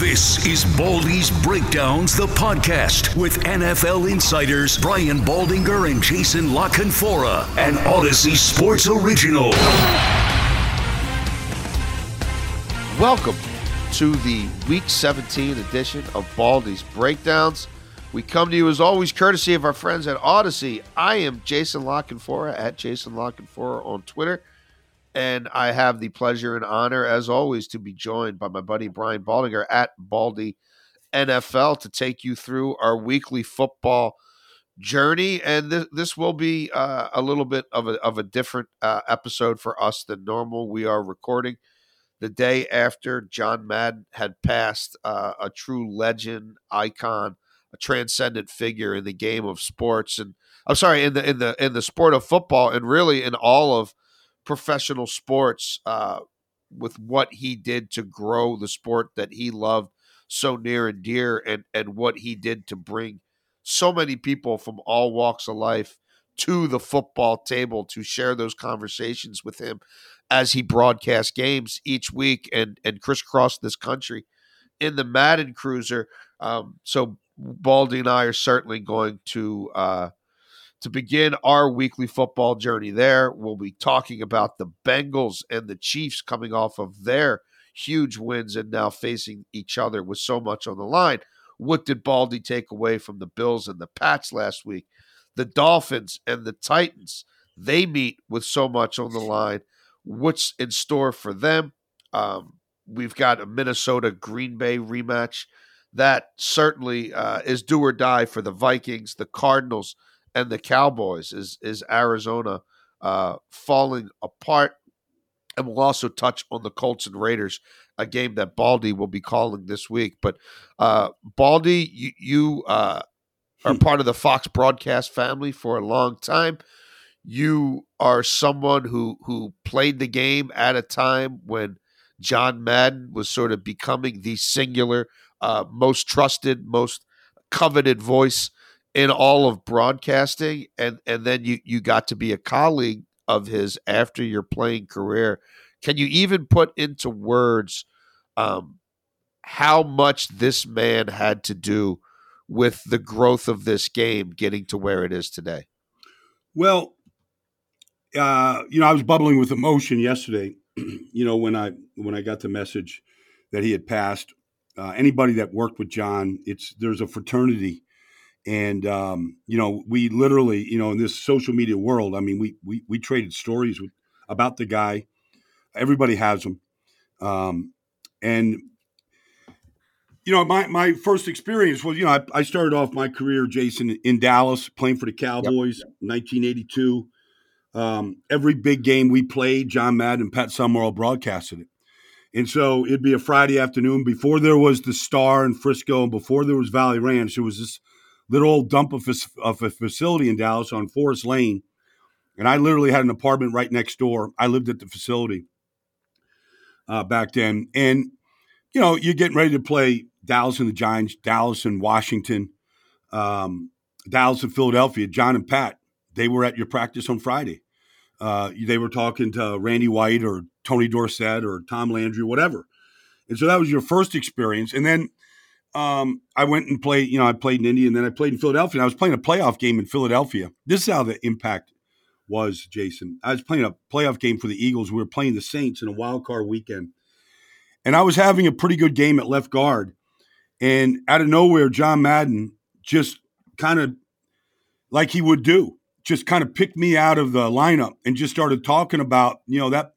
This is Baldy's Breakdowns, the podcast with NFL insiders Brian Baldinger and Jason LaCanfora, an Audacy Sports original. Welcome to the Week 17 edition of Baldy's Breakdowns. We come to you as always courtesy of our friends at Audacy. I am Jason La Canfora at Jason La Canfora on Twitter. And I have the pleasure and honor, as always, to be joined by my buddy Brian Baldinger at Baldy NFL to take you through our weekly football journey. And th- this will be uh, a little bit of a, of a different uh, episode for us than normal. We are recording the day after John Madden had passed, uh, a true legend, icon, a transcendent figure in the game of sports, and I'm sorry, in the in the in the sport of football, and really in all of professional sports uh, with what he did to grow the sport that he loved so near and dear and and what he did to bring so many people from all walks of life to the football table to share those conversations with him as he broadcast games each week and and crisscross this country in the Madden Cruiser. Um, so Baldy and I are certainly going to uh, to begin our weekly football journey there. We'll be talking about the Bengals and the Chiefs coming off of their huge wins and now facing each other with so much on the line. What did Baldy take away from the Bills and the Pats last week? The Dolphins and the Titans, they meet with so much on the line. What's in store for them? Um, we've got a Minnesota Green Bay rematch. That certainly uh, is do or die for the Vikings. The Cardinals and the Cowboys is is Arizona uh, falling apart, and we'll also touch on the Colts and Raiders, a game that Baldy will be calling this week. But uh, Baldy, you, you uh, are part of the Fox broadcast family for a long time. You are someone who who played the game at a time when John Madden was sort of becoming the singular, uh, most trusted, most coveted voice in all of broadcasting and and then you you got to be a colleague of his after your playing career. Can you even put into words um, how much this man had to do with the growth of this game getting to where it is today? Well uh, you know i was bubbling with emotion yesterday you know when i when i got the message that he had passed. Uh, anybody that worked with john it's there's a fraternity and um, you know we literally you know in this social media world i mean we we, we traded stories with, about the guy everybody has them um, and you know my, my first experience was you know I, I, started off my career jason in dallas playing for the cowboys yep. 1982 um, every big game we played, John Madden and Pat Summerall broadcasted it. And so it'd be a Friday afternoon before there was the Star in Frisco and before there was Valley Ranch. There was this little old dump of, of a facility in Dallas on Forest Lane. And I literally had an apartment right next door. I lived at the facility uh, back then. And, you know, you're getting ready to play Dallas and the Giants, Dallas and Washington, um, Dallas and Philadelphia. John and Pat, they were at your practice on Friday. Uh, they were talking to Randy White or Tony Dorsett or Tom Landry, whatever. And so that was your first experience. And then um, I went and played, you know, I played in Indy and then I played in Philadelphia. And I was playing a playoff game in Philadelphia. This is how the impact was, Jason. I was playing a playoff game for the Eagles. We were playing the Saints in a wild card weekend. And I was having a pretty good game at left guard. And out of nowhere, John Madden just kind of like he would do, just kind of picked me out of the lineup and just started talking about, you know, that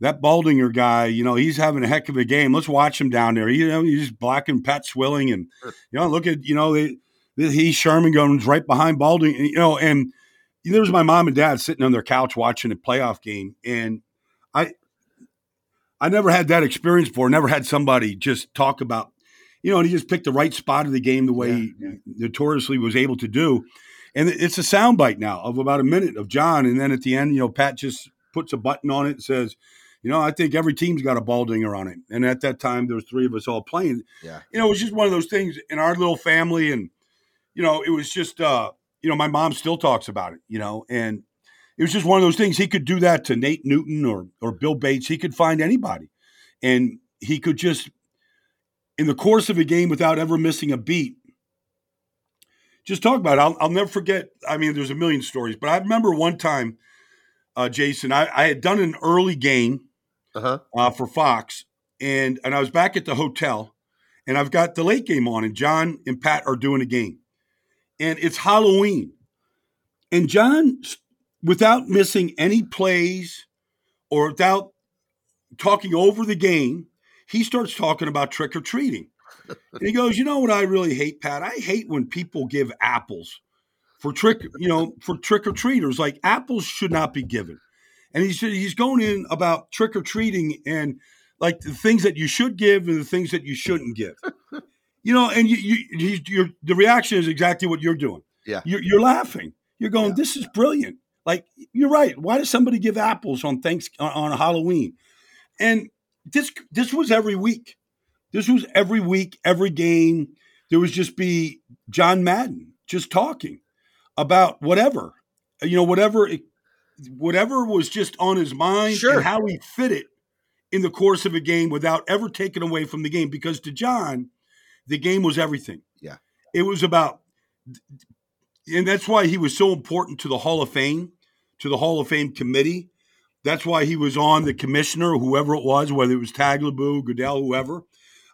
that Baldinger guy, you know, he's having a heck of a game. Let's watch him down there. You know, he's blocking Pat Swilling, and you know, look at you know, they, he Sherman goes right behind Balding, you know, and there was my mom and dad sitting on their couch watching a playoff game, and I, I never had that experience before. Never had somebody just talk about, you know, and he just picked the right spot of the game the way yeah, he notoriously was able to do. And it's a soundbite now of about a minute of John, and then at the end, you know, Pat just puts a button on it and says you know, I think every team's got a baldinger on it. And at that time, there was three of us all playing. Yeah. You know, it was just one of those things in our little family. And, you know, it was just, uh, you know, my mom still talks about it, you know, and it was just one of those things. He could do that to Nate Newton or, or Bill Bates. He could find anybody. And he could just, in the course of a game without ever missing a beat, just talk about it. I'll, I'll never forget. I mean, there's a million stories, but I remember one time, uh, Jason, I, I had done an early game uh-huh. uh, for Fox, and and I was back at the hotel, and I've got the late game on, and John and Pat are doing a game, and it's Halloween, and John, without missing any plays, or without talking over the game, he starts talking about trick or treating. and he goes, "You know what I really hate, Pat? I hate when people give apples for trick, you know, for trick or treaters. Like apples should not be given." And he's he's going in about trick or treating and like the things that you should give and the things that you shouldn't give. you know, and you, you the reaction is exactly what you're doing. Yeah, you're, you're laughing. You're going, yeah. "This is brilliant." Like you're right. Why does somebody give apples on thanks on, on Halloween? And this this was every week. This was every week, every game. There was just be John Madden just talking about whatever, you know, whatever it, whatever was just on his mind sure. and how he fit it in the course of a game without ever taking away from the game. Because to John, the game was everything. Yeah. It was about, and that's why he was so important to the Hall of Fame, to the Hall of Fame committee. That's why he was on the commissioner, whoever it was, whether it was Tagliabue, Goodell, whoever,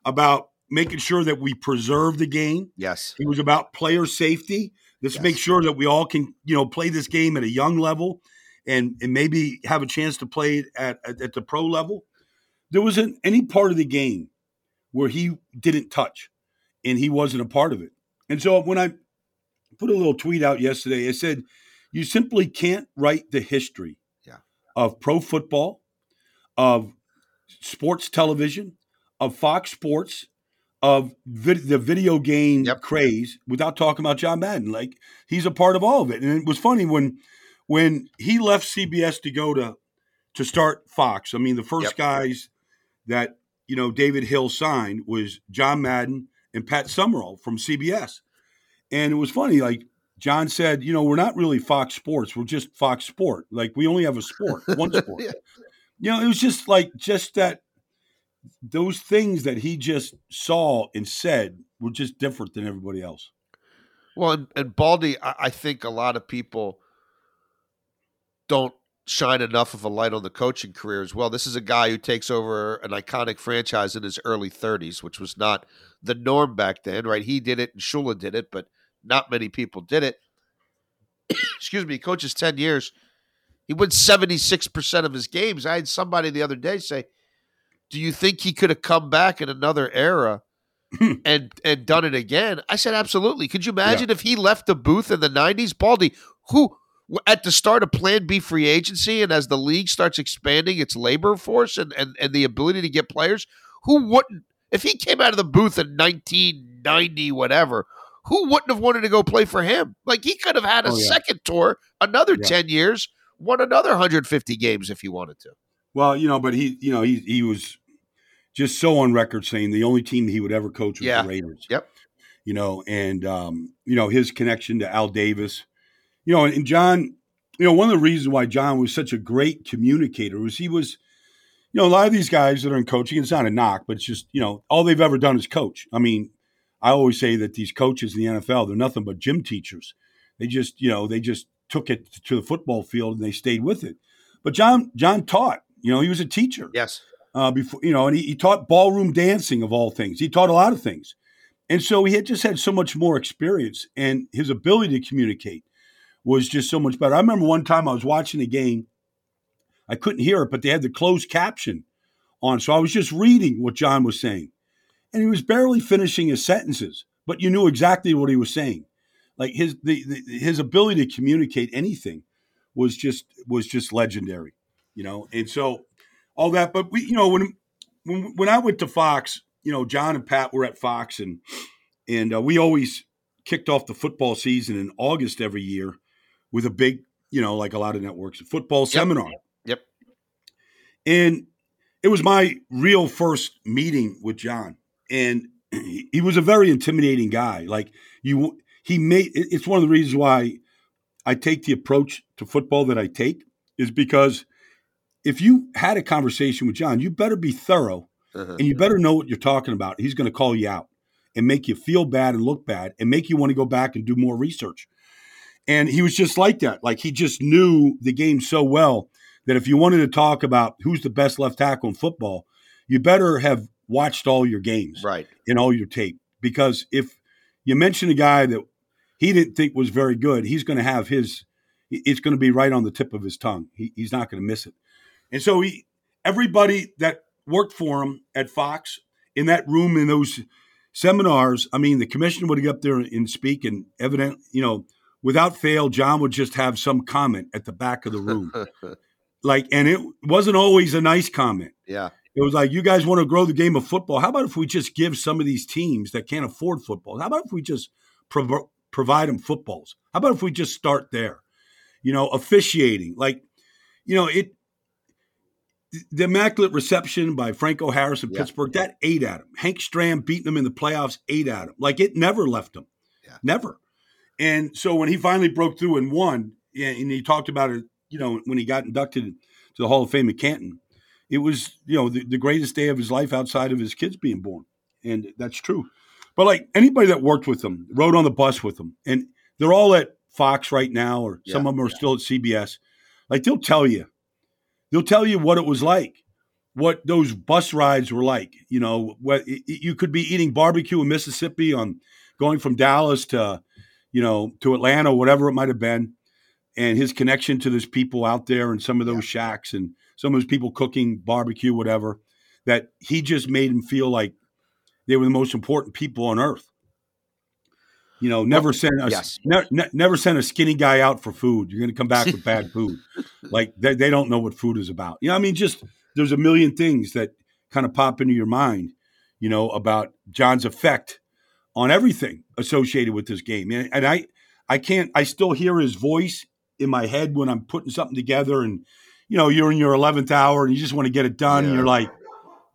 about making sure that we preserve the game. Yes. It was about player safety. Let's yes. make sure that we all can, you know, play this game at a young level and, and maybe have a chance to play at, at, at the pro level. There wasn't any part of the game where he didn't touch and he wasn't a part of it. And so when I put a little tweet out yesterday, I said, you simply can't write the history yeah. of pro football, of sports television, of Fox Sports, of vid- the video game yep. craze without talking about John Madden. Like he's a part of all of it. And it was funny when when he left CBS to go to to start Fox. I mean, the first yep. guys that you know David Hill signed was John Madden and Pat Summerall from CBS, and it was funny. Like John said, you know, we're not really Fox Sports. We're just Fox Sport. Like we only have a sport, one sport. yeah. You know, it was just like just that those things that he just saw and said were just different than everybody else. Well, and, and Baldy, I, I think a lot of people don't shine enough of a light on the coaching career as well. This is a guy who takes over an iconic franchise in his early 30s, which was not the norm back then, right? He did it and Shula did it, but not many people did it. Excuse me, coaches 10 years. He wins 76% of his games. I had somebody the other day say, "Do you think he could have come back in another era hmm. and and done it again?" I said, "Absolutely." Could you imagine yeah. if he left the booth in the 90s, Baldy, who at the start of Plan B free agency and as the league starts expanding its labor force and, and, and the ability to get players, who wouldn't, if he came out of the booth in 1990, whatever, who wouldn't have wanted to go play for him? Like he could have had a Oh, yeah. second tour, another Yeah. 10 years, won another 150 games if he wanted to. Well, you know, but he, you know, he he was just so on record saying the only team he would ever coach was Yeah. the Raiders. Yep. You know, and um, you know his connection to Al Davis. You know, and, John. You know, one of the reasons why John was such a great communicator was he was, you know, a lot of these guys that are in coaching. It's not a knock, but it's just you know all they've ever done is coach. I mean, I always say that these coaches in the NFL they're nothing but gym teachers. They just you know they just took it to the football field and they stayed with it. But John John taught. You know, he was a teacher Yes. uh, before you know, and he, he taught ballroom dancing of all things. He taught a lot of things, and so he had just had so much more experience, and his ability to communicate was just so much better. I remember one time I was watching a game, I couldn't hear it, but they had the closed caption on, so I was just reading what John was saying, and he was barely finishing his sentences, but you knew exactly what he was saying. Like his the, the his ability to communicate anything was just was just legendary, you know, and so all that. But we, you know, when when when I went to Fox, you know, John and Pat were at Fox, and and uh, we always kicked off the football season in August every year with a big, you know, like a lot of networks, a football seminar. Yep. And it was my real first meeting with John, and he he was a very intimidating guy. Like you, he made. It's one of the reasons why I take the approach to football that I take is because if you had a conversation with John, you better be thorough Uh-huh. and you better know what you're talking about. He's going to call you out and make you feel bad and look bad and make you want to go back and do more research. And he was just like that. Like he just knew the game so well that if you wanted to talk about who's the best left tackle in football, you better have watched all your games Right. in all your tape. Because if you mention a guy that he didn't think was very good, he's going to have his, it's going to be right on the tip of his tongue. He, he's not going to miss it. And so he, everybody that worked for him at Fox in that room in those seminars, I mean, the commissioner would get up there and speak, and evident, you know, without fail, John would just have some comment at the back of the room. like, and it wasn't always a nice comment. yeah. It was like, you guys want to grow the game of football. How about if we just give some of these teams that can't afford football? How about if we just prov- provide them footballs? How about if we just start there? You know, officiating. Like, you know, it, the immaculate reception by Franco Harris in Yeah. Pittsburgh, that ate at him. Hank Stram beating him in the playoffs, ate at him. Like, it never left him. Yeah. Never. And so when he finally broke through and won, and he talked about it, you know, when he got inducted to the Hall of Fame at Canton, it was, you know, the, the greatest day of his life outside of his kids being born. And that's true. But like anybody that worked with him, rode on the bus with him, and they're all at Fox right now, or some of them are still at CBS, like they'll tell you, they'll tell you what it was like, what those bus rides were like. You know, what you could be eating barbecue in Mississippi on going from Dallas to, you know, to Atlanta, whatever it might have been, and his connection to those people out there and some of those shacks and some of those people cooking barbecue, whatever, that he just made him feel like they were the most important people on earth. You know, never send a yes. ne- ne- never send a skinny guy out for food. You're going to come back with bad food. Like they, they don't know what food is about. You know, I mean, just there's a million things that kind of pop into your mind. You know about John's effect on everything associated with this game, and, and I I can't I still hear his voice in my head when I'm putting something together, and you know you're in your eleventh hour and you just want to get it done. And you're like,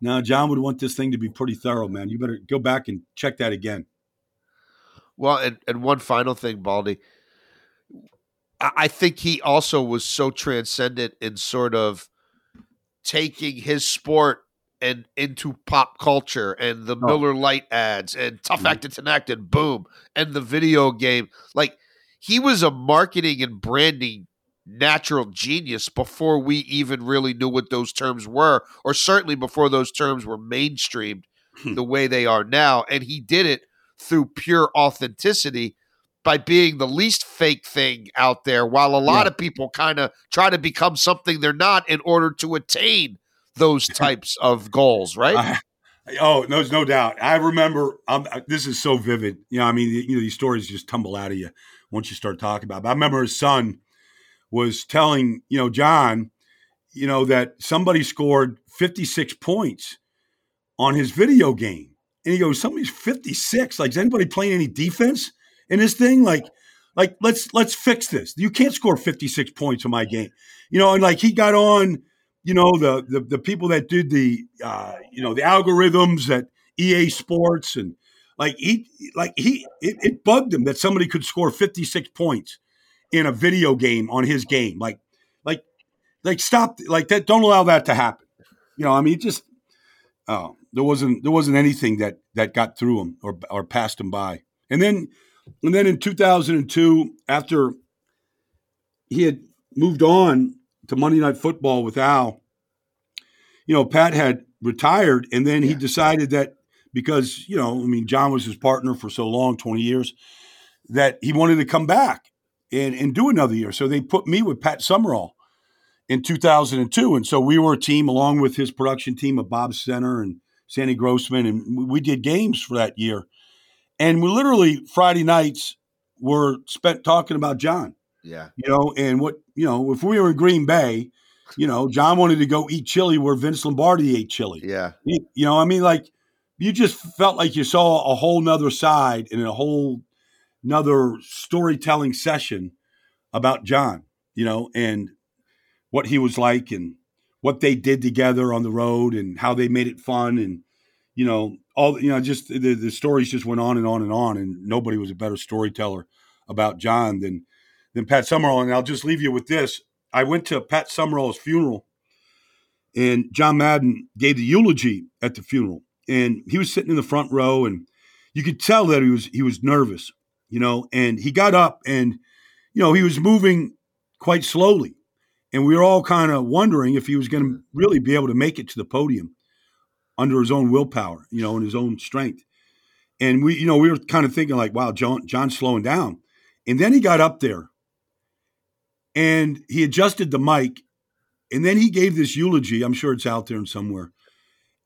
no, John would want this thing to be pretty thorough, man. You better go back and check that again. Well, and, and one final thing, Baldy. I think he also was so transcendent in sort of taking his sport and into pop culture and the Oh. Miller Lite ads and Tough Mhm. Actin' Tinactin and boom and the video game. Like he was a marketing and branding natural genius before we even really knew what those terms were, or certainly before those terms were mainstreamed Hmm. the way they are now. And he did it through pure authenticity by being the least fake thing out there, while a lot Yeah. of people kind of try to become something they're not in order to attain those types of goals, right? I- oh, no, there's no doubt. I remember. Um, this is so vivid. You know, I mean, you know, these stories just tumble out of you once you start talking about. It. But I remember his son. was telling you know John, you know that somebody scored 56 points on his video game, and he goes, "Somebody's 56. Like, is anybody playing any defense in this thing? Like, like let's let's fix this. You can't score 56 points in my game, you know." And like he got on, you know, the the, the people that did the uh, you know the algorithms at EA Sports and like he like he it, it bugged him that somebody could score 56 points in a video game on his game. Like like like stop like that. Don't allow that to happen. You know, I mean, just oh, there wasn't there wasn't anything that that got through him or or passed him by. And then and then in 2002, after he had moved on to Monday Night Football with Al, you know, Pat had retired, and then he decided that because you know, I mean, John was his partner for so long, 20 years, that he wanted to come back and and do another year. So they put me with Pat Summerall in 2002, and so we were a team along with his production team of Bob Stenner and Sandy Grossman, and we did games for that year. And we literally Friday nights were spent talking about John. Yeah. You know, and what you know, if we were in Green Bay, you know, John wanted to go eat chili where Vince Lombardi ate chili. Yeah. You, you know, I mean, like you just felt like you saw a whole nother side and a whole another storytelling session about John, you know, and what he was like and what they did together on the road and how they made it fun and you know all you know just the, the stories just went on and on and on and nobody was a better storyteller about John than than Pat Summerall and I'll just leave you with this I went to Pat Summerall's funeral and John Madden gave the eulogy at the funeral and he was sitting in the front row and you could tell that he was he was nervous you know and he got up and you know he was moving quite slowly and we were all kind of wondering if he was going to really be able to make it to the podium under his own willpower, you know, and his own strength. And we, you know, we were kind of thinking like, wow, John, John's slowing down. And then he got up there and he adjusted the mic and then he gave this eulogy. I'm sure it's out there somewhere.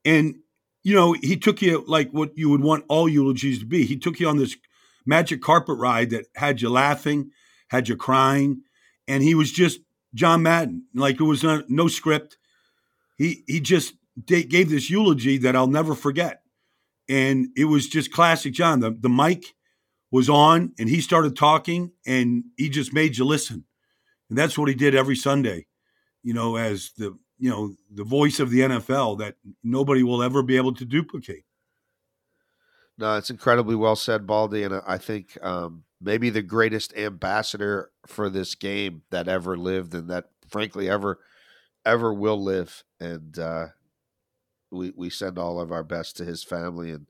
And, you know, he took you like what you would want all eulogies to be. He took you on this magic carpet ride that had you laughing, had you crying. And he was just John Madden. Like it was not, no script. He he just gave this eulogy that I'll never forget, and it was just classic John. The the mic was on, and he started talking, and he just made you listen, and that's what he did every Sunday. You know, as the you know the voice of the NFL that nobody will ever be able to duplicate. No, it's incredibly well said, Baldy, and I think um, maybe the greatest ambassador for this game that ever lived, and that frankly ever ever will live. And uh, we we send all of our best to his family and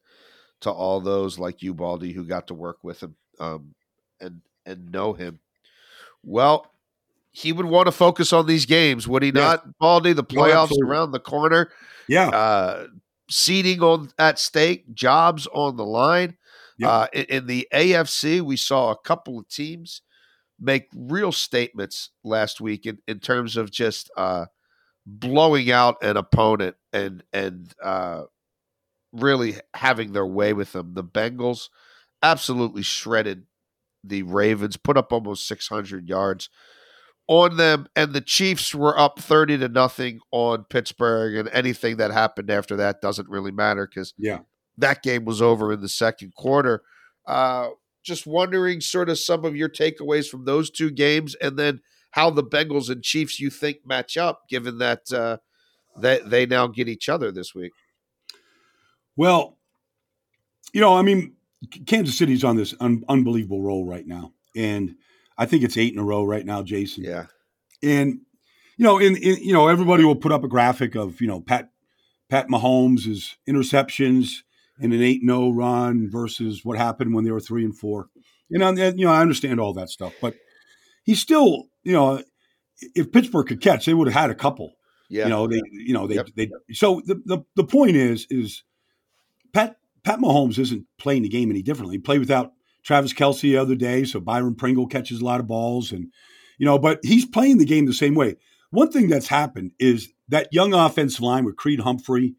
to all those like you, Baldy, who got to work with him um, and and know him. Well, he would want to focus on these games, would he Yeah. not, Baldy? The Oh, playoffs absolutely. around the corner Yeah, uh, seating on at stake, jobs on the line. Yep. Uh, in, in the AFC, we saw a couple of teams make real statements last week in, in terms of just uh, blowing out an opponent and and uh, really having their way with them. The Bengals absolutely shredded the Ravens, put up almost 600 yards on them, and the Chiefs were up 30 to nothing on Pittsburgh, and anything that happened after that doesn't really matter because yeah. that game was over in the second quarter. Uh, just wondering, sort of, some of your takeaways from those two games, and then how the Bengals and Chiefs you think match up, given that uh, they they now get each other this week. Well, you know, I mean, Kansas City's on this un- unbelievable roll right now, and I think it's eight in a row right now, Jason. Yeah, And you know, in, in you know, everybody will put up a graphic of you know Pat Pat Mahomes' interceptions in an eight no oh run versus what happened when they were three and four. And, and you know, I understand all that stuff, but he's still, you know, if Pittsburgh could catch, they would have had a couple. yeah, You know, they, you know, they, Yep. they. So the, the the point is, is Pat Pat Mahomes isn't playing the game any differently. He played without Travis Kelce the other day, so Byron Pringle catches a lot of balls, and you know, but he's playing the game the same way. One thing that's happened is that young offensive line with Creed Humphrey,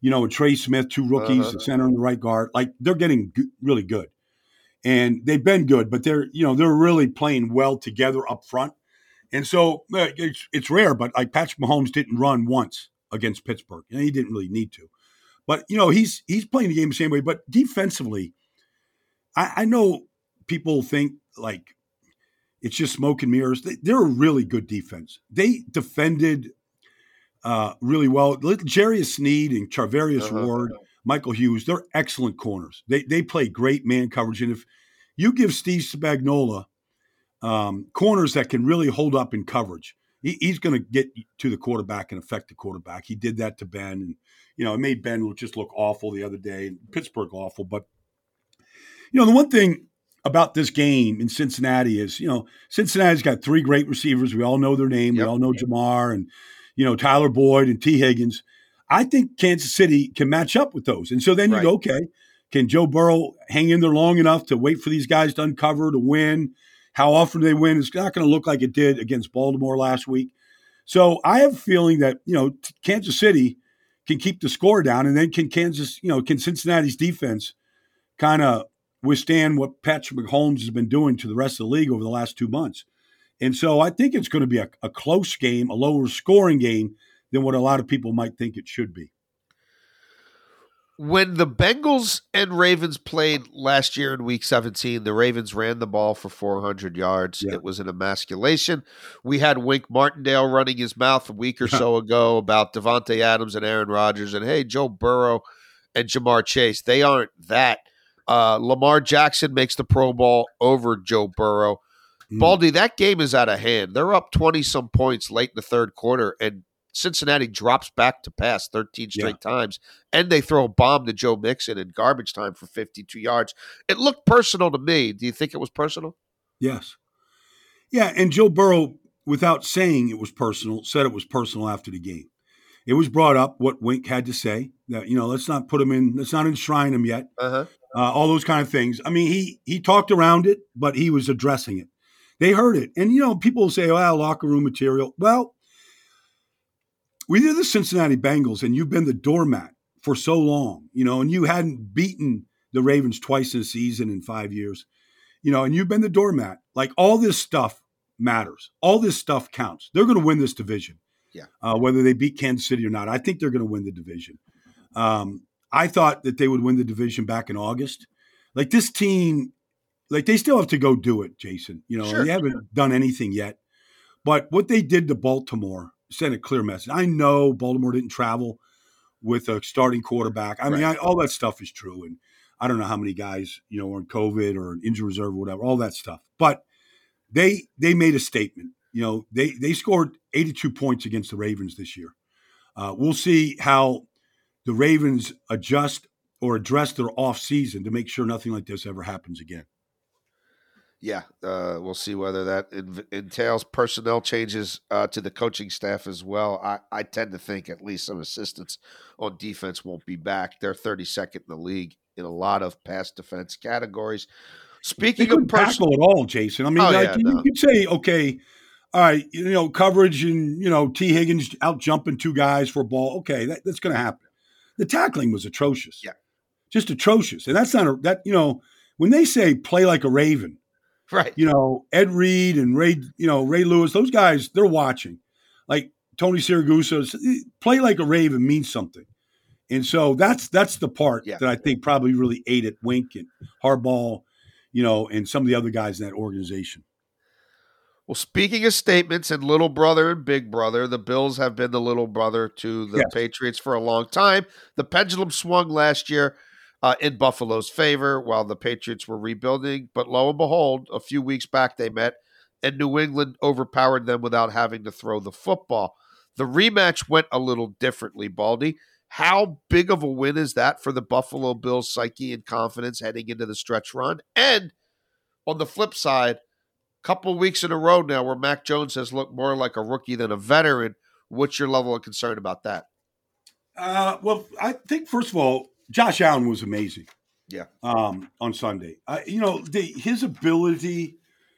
you know, and Trey Smith, two rookies, Uh-huh. the center and the right guard, like they're getting g- really good, and they've been good, but they're you know they're really playing well together up front, And so uh, it's, it's rare, but like Patrick Mahomes didn't run once against Pittsburgh. And he didn't really need to. But you know, he's he's playing the game the same way. But defensively, I, I know people think like it's just smoke and mirrors. They, they're a really good defense. They defended uh, really well. Jarius Sneed and Charvarius uh-huh. Ward, Michael Hughes, they're excellent corners. They they play great man coverage. And if you give Steve Spagnuolo um, corners that can really hold up in coverage, he, he's going to get to the quarterback and affect the quarterback. He did that to Ben, and you know it made Ben just look awful the other day, and Pittsburgh awful. But you know the one thing about this game in Cincinnati is, you know, Cincinnati's got three great receivers. We all know their name. Yep. We all know Ja'Marr and you know, Tyler Boyd and Tee Higgins. I think Kansas City can match up with those. And so then right. you go, okay, can Joe Burrow hang in there long enough to wait for these guys to uncover to win? How often they win? It's not going to look like it did against Baltimore last week. So I have a feeling that, you know, Kansas City can keep the score down and then can Kansas, you know, can Cincinnati's defense kind of withstand what Patrick Mahomes has been doing to the rest of the league over the last two months. And so I think it's going to be a, a close game, a lower scoring game than what a lot of people might think it should be. When the Bengals and Ravens played last year in week 17, the Ravens ran the ball for 400 yards. Yeah. It was an emasculation. We had Wink Martindale running his mouth a week or so ago about Davante Adams and Aaron Rodgers and hey, Joe Burrow and Ja'Marr Chase. They aren't that. Uh, Lamar Jackson makes the Pro Bowl over Joe Burrow. Mm. Baldy, that game is out of hand. They're up 20 some points late in the third quarter, and Cincinnati drops back to pass 13 straight yeah. times, and they throw a bomb to Joe Mixon in garbage time for 52 yards. It looked personal to me. Do you think it was personal? Yes. Yeah, and Joe Burrow, without saying it was personal, said it was personal after the game. It was brought up what Wink had to say that you know let's not put him in, let's not enshrine him yet, uh-huh. Uh, all those kind of things. I mean, he he talked around it, but he was addressing it. They heard it. And, you know, people say, oh, locker room material. Well, we are the Cincinnati Bengals, and you've been the doormat for so long, you know, and you hadn't beaten the Ravens twice in a season in five years, you know, and you've been the doormat. Like all this stuff matters. All this stuff counts. They're going to win this division. Yeah. Uh, whether they beat Kansas City or not, I think they're going to win the division. Um, I thought that they would win the division back in August. Like this team like they still have to go do it, Jason. You know, sure. they haven't done anything yet. But what they did to Baltimore sent a clear message. I know Baltimore didn't travel with a starting quarterback. I right. mean, I, all that stuff is true, and I don't know how many guys you know are in COVID or injury reserve or whatever. All that stuff, but they they made a statement. You know, they they scored 82 points against the Ravens this year. Uh, we'll see how the Ravens adjust or address their off season to make sure nothing like this ever happens again yeah, uh, we'll see whether that entails personnel changes uh, to the coaching staff as well. I, I tend to think at least some assistants on defense won't be back. They're 32nd in the league in a lot of pass defense categories. Speaking of personal at all, Jason. I mean, oh, like, yeah, you no. could say, okay, all right, you know, coverage and you know, Tee Higgins out jumping two guys for a ball. Okay, that, that's going to happen. The tackling was atrocious. Yeah, just atrocious, and that's not a that you know when they say play like a raven Right. You know, Ed Reed and Ray, you know, Ray Lewis, those guys, they're watching. Like Tony Siragusa, eh, play like a Raven means something. And so that's that's the part yeah. that I think probably really ate at Wink and Harbaugh, you know, and some of the other guys in that organization. Well, speaking of statements and little brother and big brother, the Bills have been the little brother to the yes. Patriots for a long time. The pendulum swung last year uh, in Buffalo's favor while the Patriots were rebuilding. But lo and behold, a few weeks back they met, and New England overpowered them without having to throw the football. The rematch went a little differently, Baldy. How big of a win is that for the Buffalo Bills' psyche and confidence heading into the stretch run? And on the flip side, couple weeks in a row now where Mac Jones has looked more like a rookie than a veteran. What's your level of concern about that? Uh, well, I think first of all, Josh Allen was amazing. Yeah. Um, on Sunday, uh, you know, the, his ability.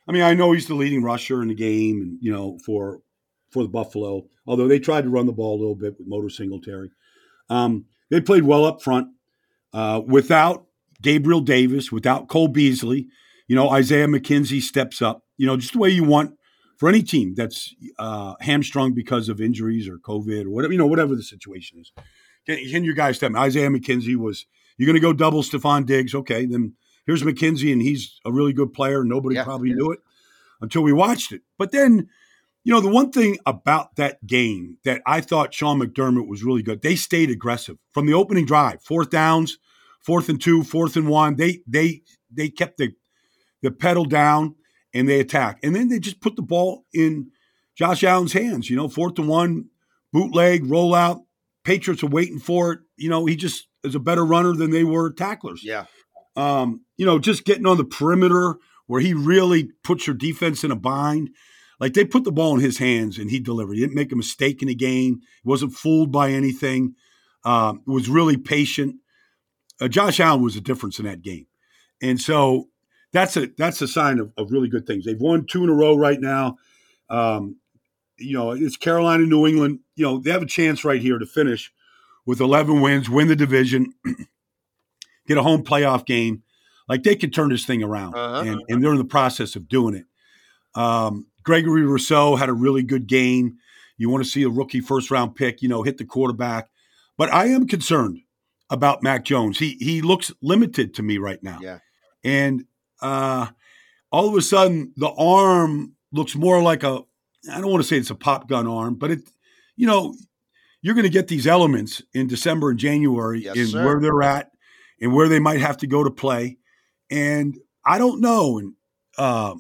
I mean, I know he's the leading rusher in the game, and you know, for for the Buffalo. Although they tried to run the ball a little bit with Motor Singletary, um, they played well up front uh, without Gabriel Davis, without Cole Beasley. You know, Isaiah McKenzie steps up. You know, just the way you want for any team that's uh, hamstrung because of injuries or COVID or whatever, you know, whatever the situation is. Can, can you guys step? Isaiah McKenzie was, you're going to go double Stefon Diggs. Okay, then here's McKenzie, and he's a really good player. Nobody Yeah, probably yeah. knew it until we watched it. But then, you know, the one thing about that game that I thought Sean McDermott was really good, they stayed aggressive from the opening drive, fourth downs, fourth and two, fourth and one. They they they kept the the pedal down and they attack. And then they just put the ball in Josh Allen's hands, you know, fourth and one, bootleg, rollout. Patriots are waiting for it. You know, he just is a better runner than they were tacklers Yeah. um, you know, just getting on the perimeter where he really puts your defense in a bind. Like they put the ball in his hands and he delivered. He didn't make a mistake in the game. He wasn't fooled by anything. Um, was really patient. Uh, Josh Allen was a difference in that game, and so that's a that's a sign of, of really good things. They've won two in a row right now. Um, you know, it's Carolina, New England. You know, they have a chance right here to finish with 11 wins, win the division, get a home playoff game. Like they could turn this thing around, Uh-huh. and, and they're in the process of doing it. Um, Gregory Rousseau had a really good game. You want to see a rookie first round pick, you know, hit the quarterback. But I am concerned about Mac Jones. He he looks limited to me right now. Yeah. And uh, all of a sudden, the arm looks more like a. I don't want to say it's a pop gun arm, but it, you know, you're going to get these elements in December and January Yes, in sir. where they're at and where they might have to go to play. And I don't know and uh,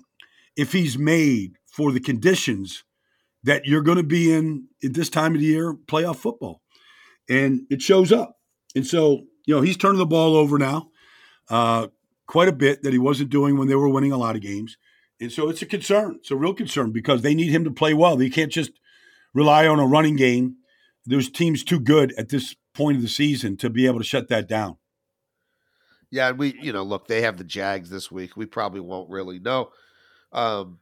if he's made for the conditions that you're going to be in at this time of the year, playoff football, and it shows up. And so, you know, he's turning the ball over now, uh, quite a bit that he wasn't doing when they were winning a lot of games. And so it's a concern. It's a real concern because they need him to play well. They can't just rely on a running game. There's teams too good at this point of the season to be able to shut that down. Yeah, we, you know, look, they have the Jags this week. We probably won't really know um,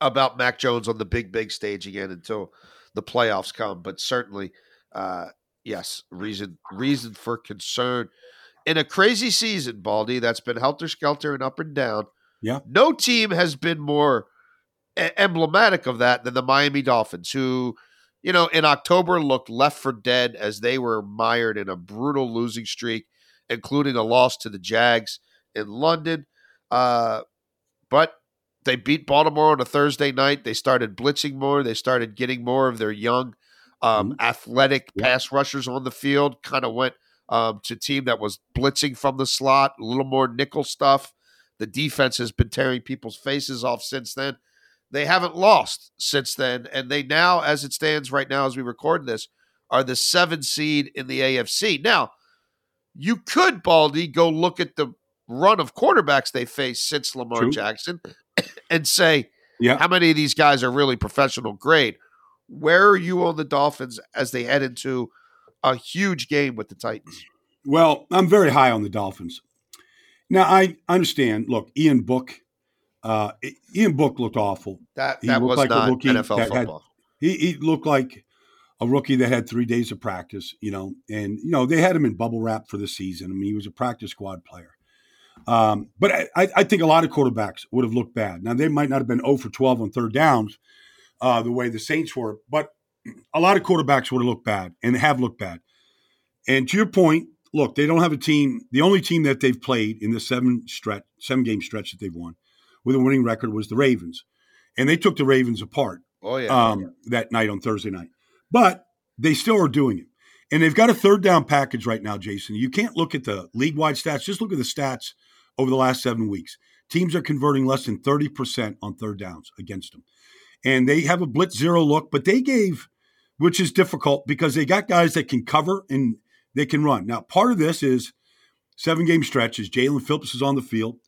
about Mac Jones on the big, big stage again until the playoffs come. But certainly, uh, yes, reason reason for concern in a crazy season, Baldy. That's been helter skelter and up and down. Yeah. no team has been more emblematic of that than the Miami Dolphins, who. You know, in October looked left for dead as they were mired in a brutal losing streak including a loss to the Jags in London. Uh, but they beat Baltimore on a Thursday night. They started blitzing more. They started getting more of their young, um, athletic pass rushers on the field. Kind of went um, to team that was blitzing from the slot, a little more nickel stuff. The defense has been tearing people's faces off since then. They haven't lost since then, and they now, as it stands right now, as we record this, are the seven seed in the AFC. Now, you could, Baldy, go look at the run of quarterbacks they faced since Lamar True. Jackson and say, Yeah. how many of these guys are really professional grade? Where are you on the Dolphins as they head into a huge game with the Titans? Well, I'm very high on the Dolphins. Now I understand. Look, Ian Book, uh, Ian Book looked awful. That He that was like a not rookie NFL that had- football. He, he looked like a rookie that had three days of practice, you know, and you know they had him in bubble wrap for the season. I mean, he was a practice squad player. Um, but I, I I think a lot of quarterbacks would have looked bad. Now they might not have been 0 for 12 on third downs, uh, the way the Saints were, but a lot of quarterbacks would have looked bad and have looked bad. And to your point, look, they don't have a team. The only team that they've played in the seven stretch, seven game stretch that they've won with a winning record was the Ravens, and they took the Ravens apart Oh yeah. um, that night on Thursday night. But they still are doing it. And they've got a third down package right now, Jason. You can't look at the league wide stats, just look at the stats over the last seven weeks. Teams are converting less than 30% on third downs against them. And they have a blitz zero look, but they gave, which is difficult because they got guys that can cover and they can run. Now, part of this is seven game stretches. Jaelan Phillips is on the field.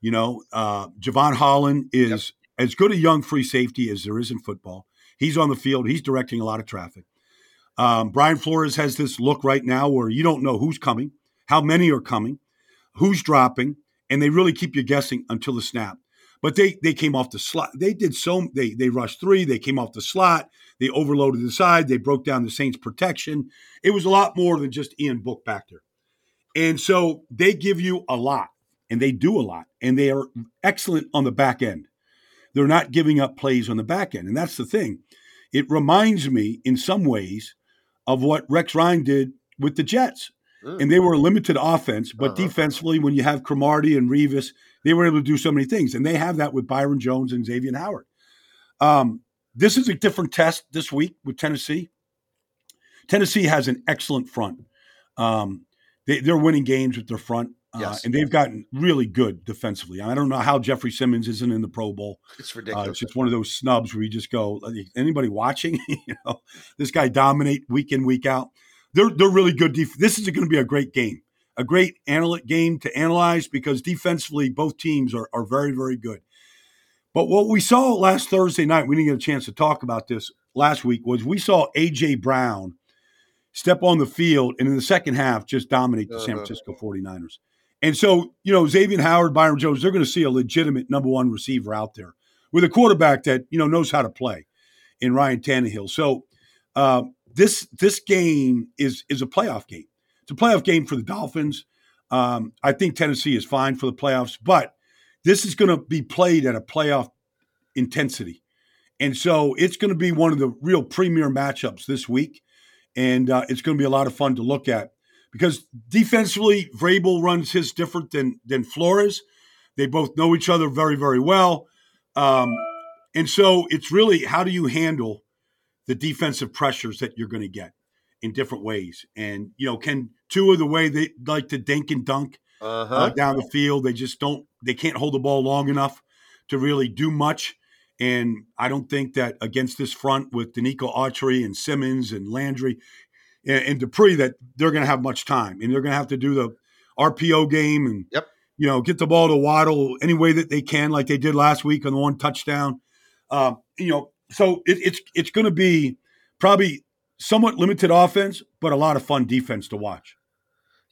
You know, uh, Jevon Holland is as good a young free safety as there is in football. He's on the field. He's directing a lot of traffic. Um, Brian Flores has this look right now where you don't know who's coming, how many are coming, who's dropping, and they really keep you guessing until the snap. But they they came off the slot. They did so. They they rushed three. They came off the slot. They overloaded the side. They broke down the Saints' protection. It was a lot more than just Ian Book back there. And so they give you a lot, and they do a lot, and they are excellent on the back end. they're not giving up plays on the back end. And that's the thing. It reminds me in some ways of what Rex Ryan did with the Jets. Mm. And they were a limited offense, but uh-huh. defensively, when you have Cromartie and Revis, they were able to do so many things. And they have that with Byron Jones and Xavier Howard. Um, this is a different test this week with Tennessee. Tennessee has an excellent front. Um, they, are winning games with their front. Uh, yes. and they've gotten really good defensively. I don't know how Jeffrey Simmons isn't in the Pro Bowl. It's ridiculous. Uh, it's just one of those snubs where you just go, anybody watching? you know, this guy dominate week in week out. They're they're really good. Def- this is going to be a great game, a great analytic game to analyze because defensively both teams are are very very good. But what we saw last Thursday night, we didn't get a chance to talk about this last week, was we saw AJ Brown step on the field and in the second half just dominate the uh-huh. San Francisco 49ers. And so, you know, Xavier Howard, Byron Jones, they're going to see a legitimate number one receiver out there with a quarterback that, you know, knows how to play in Ryan Tannehill. So uh, this this game is is a playoff game. It's a playoff game for the Dolphins. Um, I think Tennessee is fine for the playoffs, but this is going to be played at a playoff intensity. And so it's going to be one of the real premier matchups this week. And uh, it's going to be a lot of fun to look at because defensively, Vrabel runs his different than than Flores. They both know each other very, very well. Um, and so it's really how do you handle the defensive pressures that you're going to get in different ways? And, you know, can two of the way they like to dink and dunk uh-huh. uh, down the field, they just don't, they can't hold the ball long enough to really do much. And I don't think that against this front with Denico Autry and Simmons and Landry, and, and Dupree that they're going to have much time, and they're going to have to do the RPO game and yep. you know get the ball to Waddle any way that they can, like they did last week on the one touchdown. Uh, you know, so it, it's it's going to be probably somewhat limited offense, but a lot of fun defense to watch.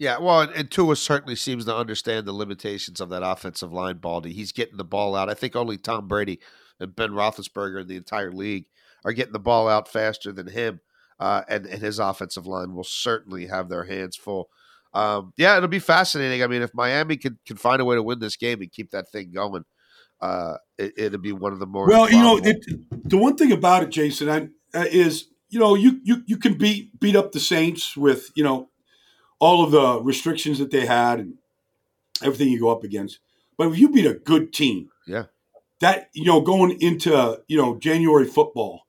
Yeah, well, and Tua certainly seems to understand the limitations of that offensive line, Baldy. He's getting the ball out. I think only Tom Brady and Ben Roethlisberger in the entire league are getting the ball out faster than him uh, and, and his offensive line will certainly have their hands full. Um, yeah, it'll be fascinating. I mean, if Miami can, can find a way to win this game and keep that thing going, uh, it, will be one of the more well. You know, it, the one thing about it, Jason, I, uh, is you know you you you can beat beat up the Saints with you know all of the restrictions that they had and everything you go up against, but if you beat a good team, yeah, that you know going into you know January football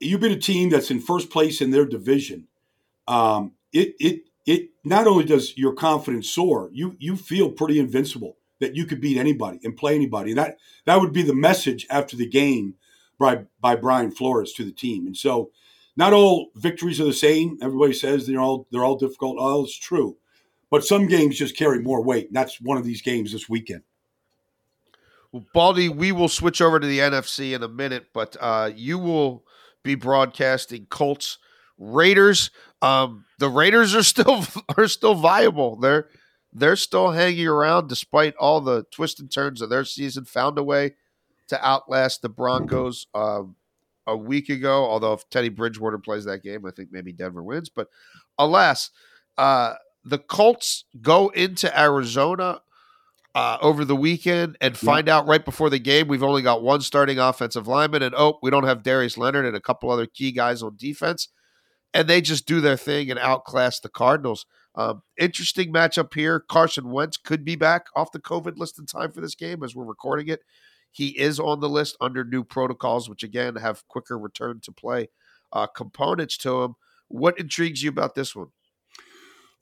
you've been a team that's in first place in their division. Um, it it it not only does your confidence soar, you you feel pretty invincible that you could beat anybody and play anybody. That that would be the message after the game by by Brian Flores to the team. And so, not all victories are the same. Everybody says they're all they're all difficult. Oh, it's true, but some games just carry more weight. And that's one of these games this weekend. Well, Baldy, we will switch over to the NFC in a minute, but uh, you will be broadcasting Colts Raiders. Um, the Raiders are still are still viable. They're they're still hanging around despite all the twists and turns of their season. Found a way to outlast the Broncos um, a week ago. Although if Teddy Bridgewater plays that game, I think maybe Denver wins. But alas, uh, the Colts go into Arizona uh, over the weekend and find yeah. out right before the game we've only got one starting offensive lineman and oh we don't have Darius Leonard and a couple other key guys on defense and they just do their thing and outclass the Cardinals. Um, interesting matchup here. Carson Wentz could be back off the COVID list in time for this game as we're recording it. He is on the list under new protocols, which again have quicker return to play uh, components to him. What intrigues you about this one?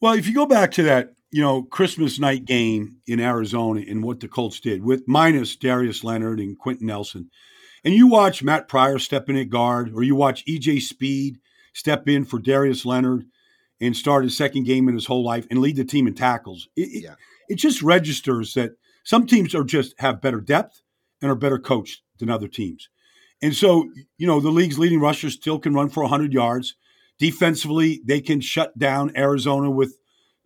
Well, if you go back to that you know, Christmas night game in Arizona and what the Colts did with minus Darius Leonard and Quenton Nelson. And you watch Matt Pryor step in at guard, or you watch EJ Speed step in for Darius Leonard and start his second game in his whole life and lead the team in tackles. It, yeah. it, it just registers that some teams are just have better depth and are better coached than other teams. And so, you know, the league's leading rushers still can run for 100 yards. Defensively, they can shut down Arizona with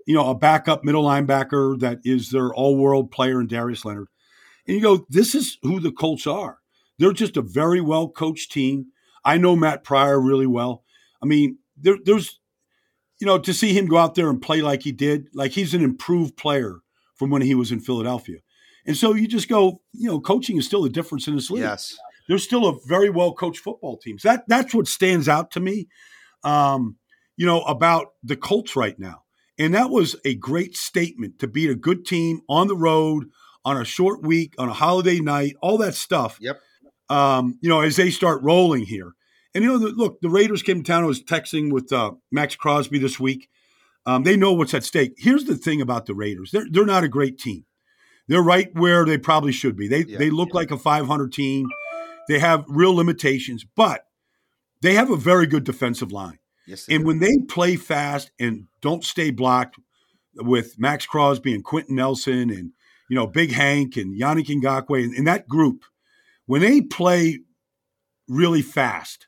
you know, a backup middle linebacker that is their all world player in Darius Leonard. And you go, this is who the Colts are. They're just a very well coached team. I know Matt Pryor really well. I mean, there, there's, you know, to see him go out there and play like he did, like he's an improved player from when he was in Philadelphia. And so you just go, you know, coaching is still a difference in this league. Yes. There's still a very well coached football teams. That that's what stands out to me, um, you know, about the Colts right now. And that was a great statement to beat a good team on the road on a short week, on a holiday night, all that stuff. Yep. Um, you know, as they start rolling here. And you know, the, look, the Raiders came to town. I was texting with uh, Maxx Crosby this week. Um, they know what's at stake. Here's the thing about the Raiders: they're they're not a great team. They're right where they probably should be. They Yeah. they look like a 500 team. They have real limitations, but they have a very good defensive line. Yes. And do. when they play fast and don't stay blocked with Maxx Crosby and Quentin Nelson and you know Big Hank and Yannick Ngakoue and, and that group, when they play really fast,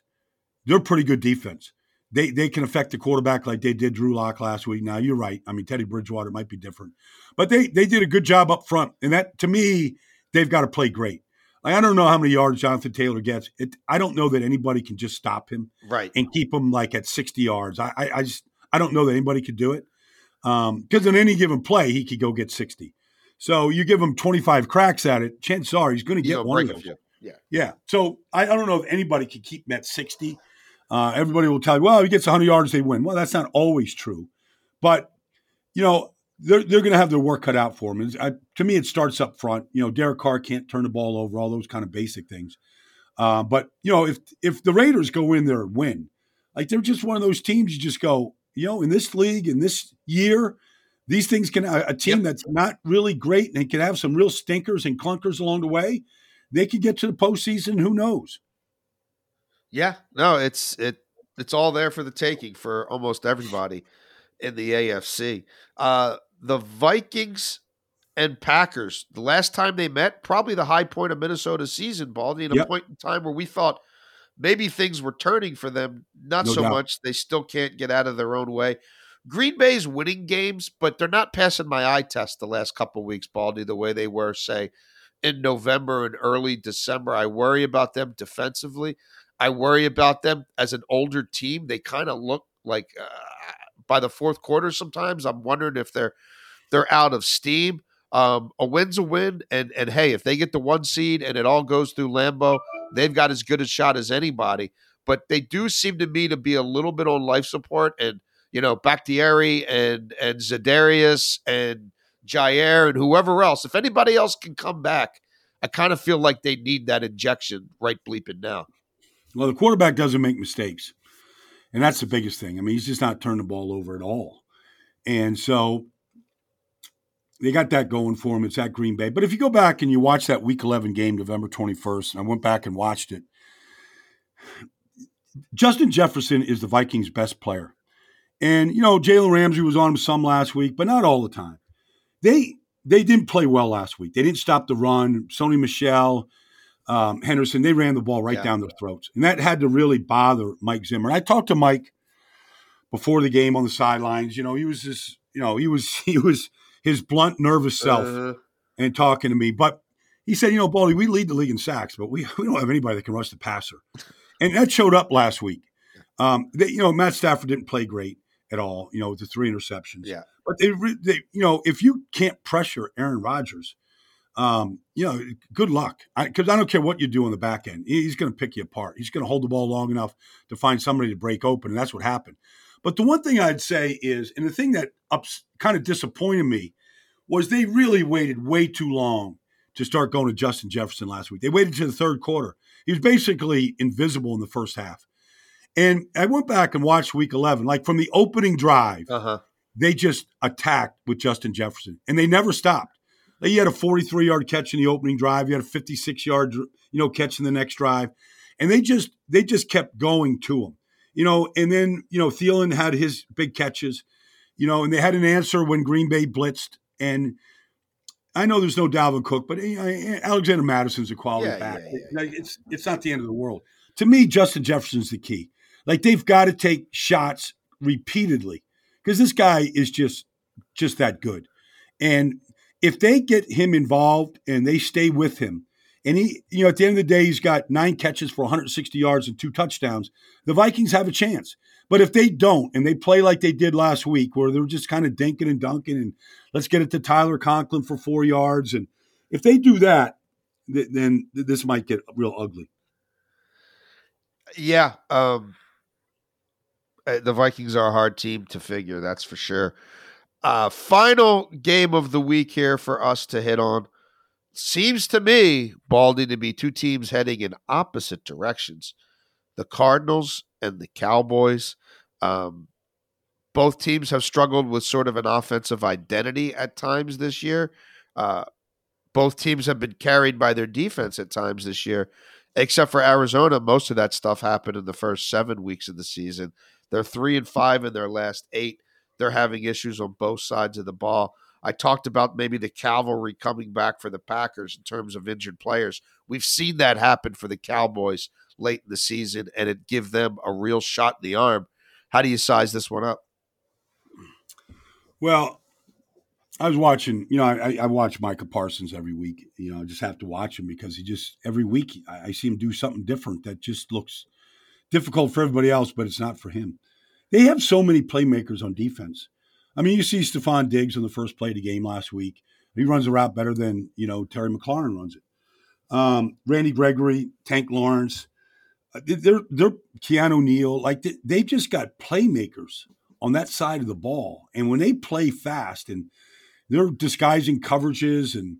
they're pretty good defense. They they can affect the quarterback like they did Drew Lock last week. Now you're right. I mean Teddy Bridgewater might be different, but they they did a good job up front, and that to me they've got to play great. Like, I don't know how many yards Jonathan Taylor gets. It, I don't know that anybody can just stop him right. and keep him like at 60 yards. I, I, I just I don't know that anybody could do it um, because in any given play he could go get 60. So you give him 25 cracks at it, chances are he's going to get one of break a those. few. Yeah. Yeah. So I, I don't know if anybody could keep him at 60. Uh, everybody will tell you, well, he gets 100 yards, they win. Well, that's not always true. But, you know, they're, they're going to have their work cut out for them. I, to me, it starts up front. You know, Derek Carr can't turn the ball over, all those kind of basic things. Uh, but, you know, if if the Raiders go in there and win, like they're just one of those teams you just go, you know, in this league, in this year, these things can, a, a team Yep. that's not really great and can have some real stinkers and clunkers along the way, they could get to the postseason. Who knows? Yeah, no, it's it it's all there for the taking for almost everybody in the AFC. Uh, the Vikings and Packers, the last time they met, probably the high point of Minnesota's season, Baldy, in a point in time where we thought maybe things were turning for them. Not No so doubt. much. They still can't get out of their own way. Green Bay's winning games, but they're not passing my eye test the last couple of weeks, Baldy, the way they were, say, in November and early December. I worry about them defensively. I worry about them as an older team. They kind of look like uh, by the fourth quarter sometimes. I'm wondering if they're they're out of steam. Um, a win's a win, and and hey, if they get the one seed and it all goes through Lambeau, they've got as good a shot as anybody. But they do seem to me to be a little bit on life support, and you know, Bakhtiari and and Zadarius and Jair and whoever else. If anybody else can come back, I kind of feel like they need that injection right bleeping now. Well, the quarterback doesn't make mistakes. And that's the biggest thing. I mean, he's just not turning the ball over at all. And so they got that going for him. It's at Green Bay. But if you go back and you watch that week 11 game, November 21st, and I went back and watched it, Justin Jefferson is the Vikings' best player. And, you know, Jalen Ramsey was on him some last week, but not all the time. They they didn't play well last week. They didn't stop the run. Sony Michel, um, Henderson, they ran the ball right Yeah. down their throats. And that had to really bother Mike Zimmer. And I talked to Mike before the game on the sidelines. You know, he was just, you know, he was he was his blunt, nervous self Uh, and talking to me. But he said, you know, Baldy, we lead the league in sacks, but we, we don't have anybody that can rush the passer. And that showed up last week. Um, they, you know, Matt Stafford didn't play great at all, you know, with the three interceptions. Yeah. But they, they you know, if you can't pressure Aaron Rodgers, um, you know, good luck. Because I, don't care what you do on the back end. He's going to pick you apart. He's going to hold the ball long enough to find somebody to break open. And that's what happened. But the one thing I'd say is, and the thing that ups, kind of disappointed me was they really waited way too long to start going to Justin Jefferson last week. They waited to the third quarter. He was basically invisible in the first half. And I went back and watched week 11, like from the opening drive, uh-huh. they just attacked with Justin Jefferson and they never stopped. He had a 43 yard catch in the opening drive. He had a 56 yard, you know, catch in the next drive. And they just, they just kept going to him, you know, and then, you know, Thielen had his big catches, you know, and they had an answer when Green Bay blitzed. And I know there's no Dalvin Cook, but eh, Alexander Mattison's a quality Yeah, back. yeah, yeah, It's it's not the end of the world. To me, Justin Jefferson's the key. Like they've got to take shots repeatedly because this guy is just just that good. And if they get him involved and they stay with him, and he, you know, at the end of the day, he's got nine catches for 160 yards and two touchdowns. The Vikings have a chance. But if they don't, and they play like they did last week, where they're just kind of dinking and dunking, and let's get it to Tyler Conklin for four yards, and if they do that, th- then th- this might get real ugly. Yeah, um, uh, the Vikings are a hard team to figure. That's for sure. Uh, final game of the week here for us to hit on. Seems to me, Baldy, to be two teams heading in opposite directions the Cardinals and the Cowboys. Um, both teams have struggled with sort of an offensive identity at times this year. Uh, both teams have been carried by their defense at times this year, except for Arizona. Most of that stuff happened in the first seven weeks of the season. They're three and five in their last eight. They're having issues on both sides of the ball. I talked about maybe the cavalry coming back for the Packers in terms of injured players. We've seen that happen for the Cowboys late in the season, and it give them a real shot in the arm. How do you size this one up? Well, I was watching, you know, I, I watch Micah Parsons every week. You know, I just have to watch him because he just every week I, I see him do something different that just looks difficult for everybody else, but it's not for him. They have so many playmakers on defense. I mean, you see Stefon Diggs on the first play of the game last week. He runs the route better than you know Terry McLaurin runs it. Um, Randy Gregory, Tank Lawrence, uh, they're they're Keanu Neal. Like they, they just got playmakers on that side of the ball, and when they play fast and they're disguising coverages and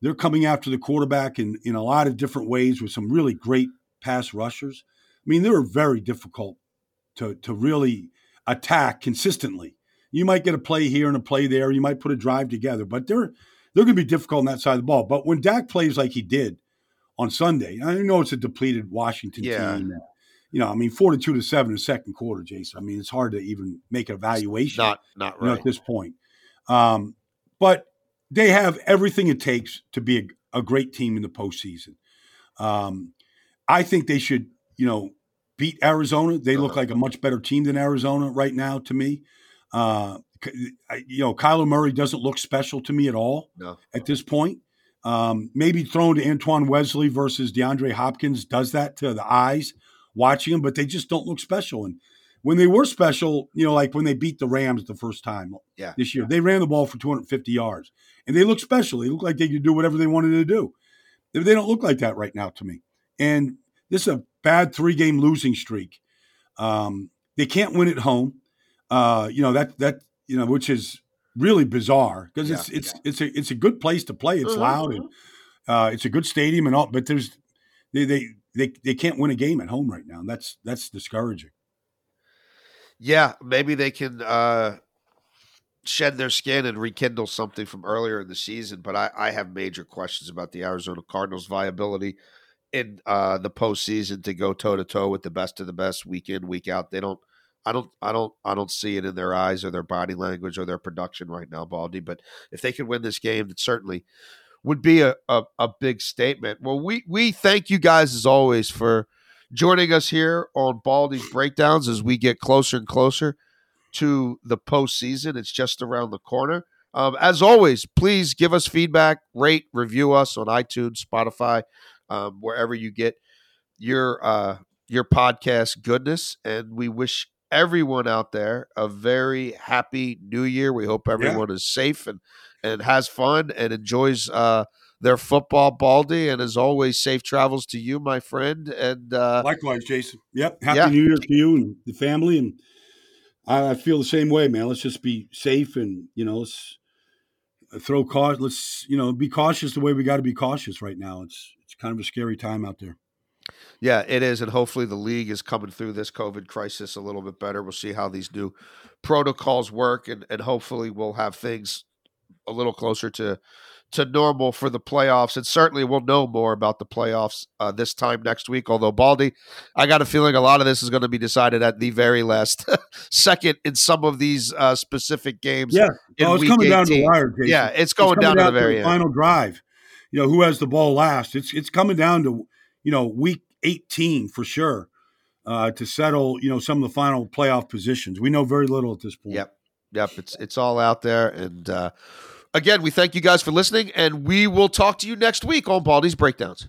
they're coming after the quarterback in, in a lot of different ways with some really great pass rushers. I mean, they're very difficult to, to really attack consistently. You might get a play here and a play there. You might put a drive together, but they're they're going to be difficult on that side of the ball. But when Dak plays like he did on Sunday, I know it's a depleted Washington yeah. team. You know, I mean, forty-two to seven in the second quarter, Jason. I mean, it's hard to even make an evaluation. Not, not right you know, at this point. Um, but they have everything it takes to be a, a great team in the postseason. Um, I think they should, you know, beat Arizona. They look like a much better team than Arizona right now to me. Uh, you know, Kyler Murray doesn't look special to me at all no. at this point. Um, maybe thrown to Antoine Wesley versus DeAndre Hopkins does that to the eyes watching them, but they just don't look special. And when they were special, you know, like when they beat the Rams the first time yeah. this year, they ran the ball for 250 yards and they look special. They look like they could do whatever they wanted to do. They don't look like that right now to me. And this is a bad three game losing streak. Um, they can't win at home. Uh, you know, that, that, you know, which is really bizarre because yeah, it's, it's, yeah. it's a, it's a good place to play. It's mm-hmm. loud and uh, it's a good stadium and all, but there's, they, they, they, they can't win a game at home right now. And that's, that's discouraging yeah, maybe they can uh, shed their skin and rekindle something from earlier in the season. But I, I have major questions about the Arizona Cardinals' viability in uh, the postseason to go toe to toe with the best of the best week in week out. They don't. I don't. I don't. I don't see it in their eyes or their body language or their production right now, Baldy. But if they can win this game, it certainly would be a, a, a big statement. Well, we we thank you guys as always for joining us here on Baldy's Breakdowns as we get closer and closer to the postseason. It's just around the corner. Um, as always, please give us feedback, rate, review us on iTunes, Spotify, um, wherever you get your uh, your podcast goodness. And we wish everyone out there a very happy New Year. We hope everyone yeah. is safe and and has fun and enjoys uh, their football, Baldy. And as always, safe travels to you, my friend. And uh, likewise, Jason. Yep. Happy yeah. New Year to you and the family. And I, I, feel the same way, man. Let's just be safe and you know, let's throw caution. Let's you know be cautious the way we got to be cautious right now. It's it's kind of a scary time out there. Yeah, it is, and hopefully the league is coming through this COVID crisis a little bit better. We'll see how these new protocols work, and and hopefully we'll have things a little closer to to normal for the playoffs. And certainly we'll know more about the playoffs uh, this time next week. Although, Baldy, I got a feeling a lot of this is going to be decided at the very last second in some of these uh, specific games. Yeah. Well, it's coming 18. down to the wire, Jason. Yeah, it's going it's down, down, to the very to the final drive. You know, who has the ball last? It's it's coming down to, you know, week 18 for sure. Uh, to settle, you know, some of the final playoff positions. We know very little at this point. Yep, yep. It's it's all out there, and uh, Again, we thank you guys for listening, and we will talk to you next week on Baldy's Breakdowns.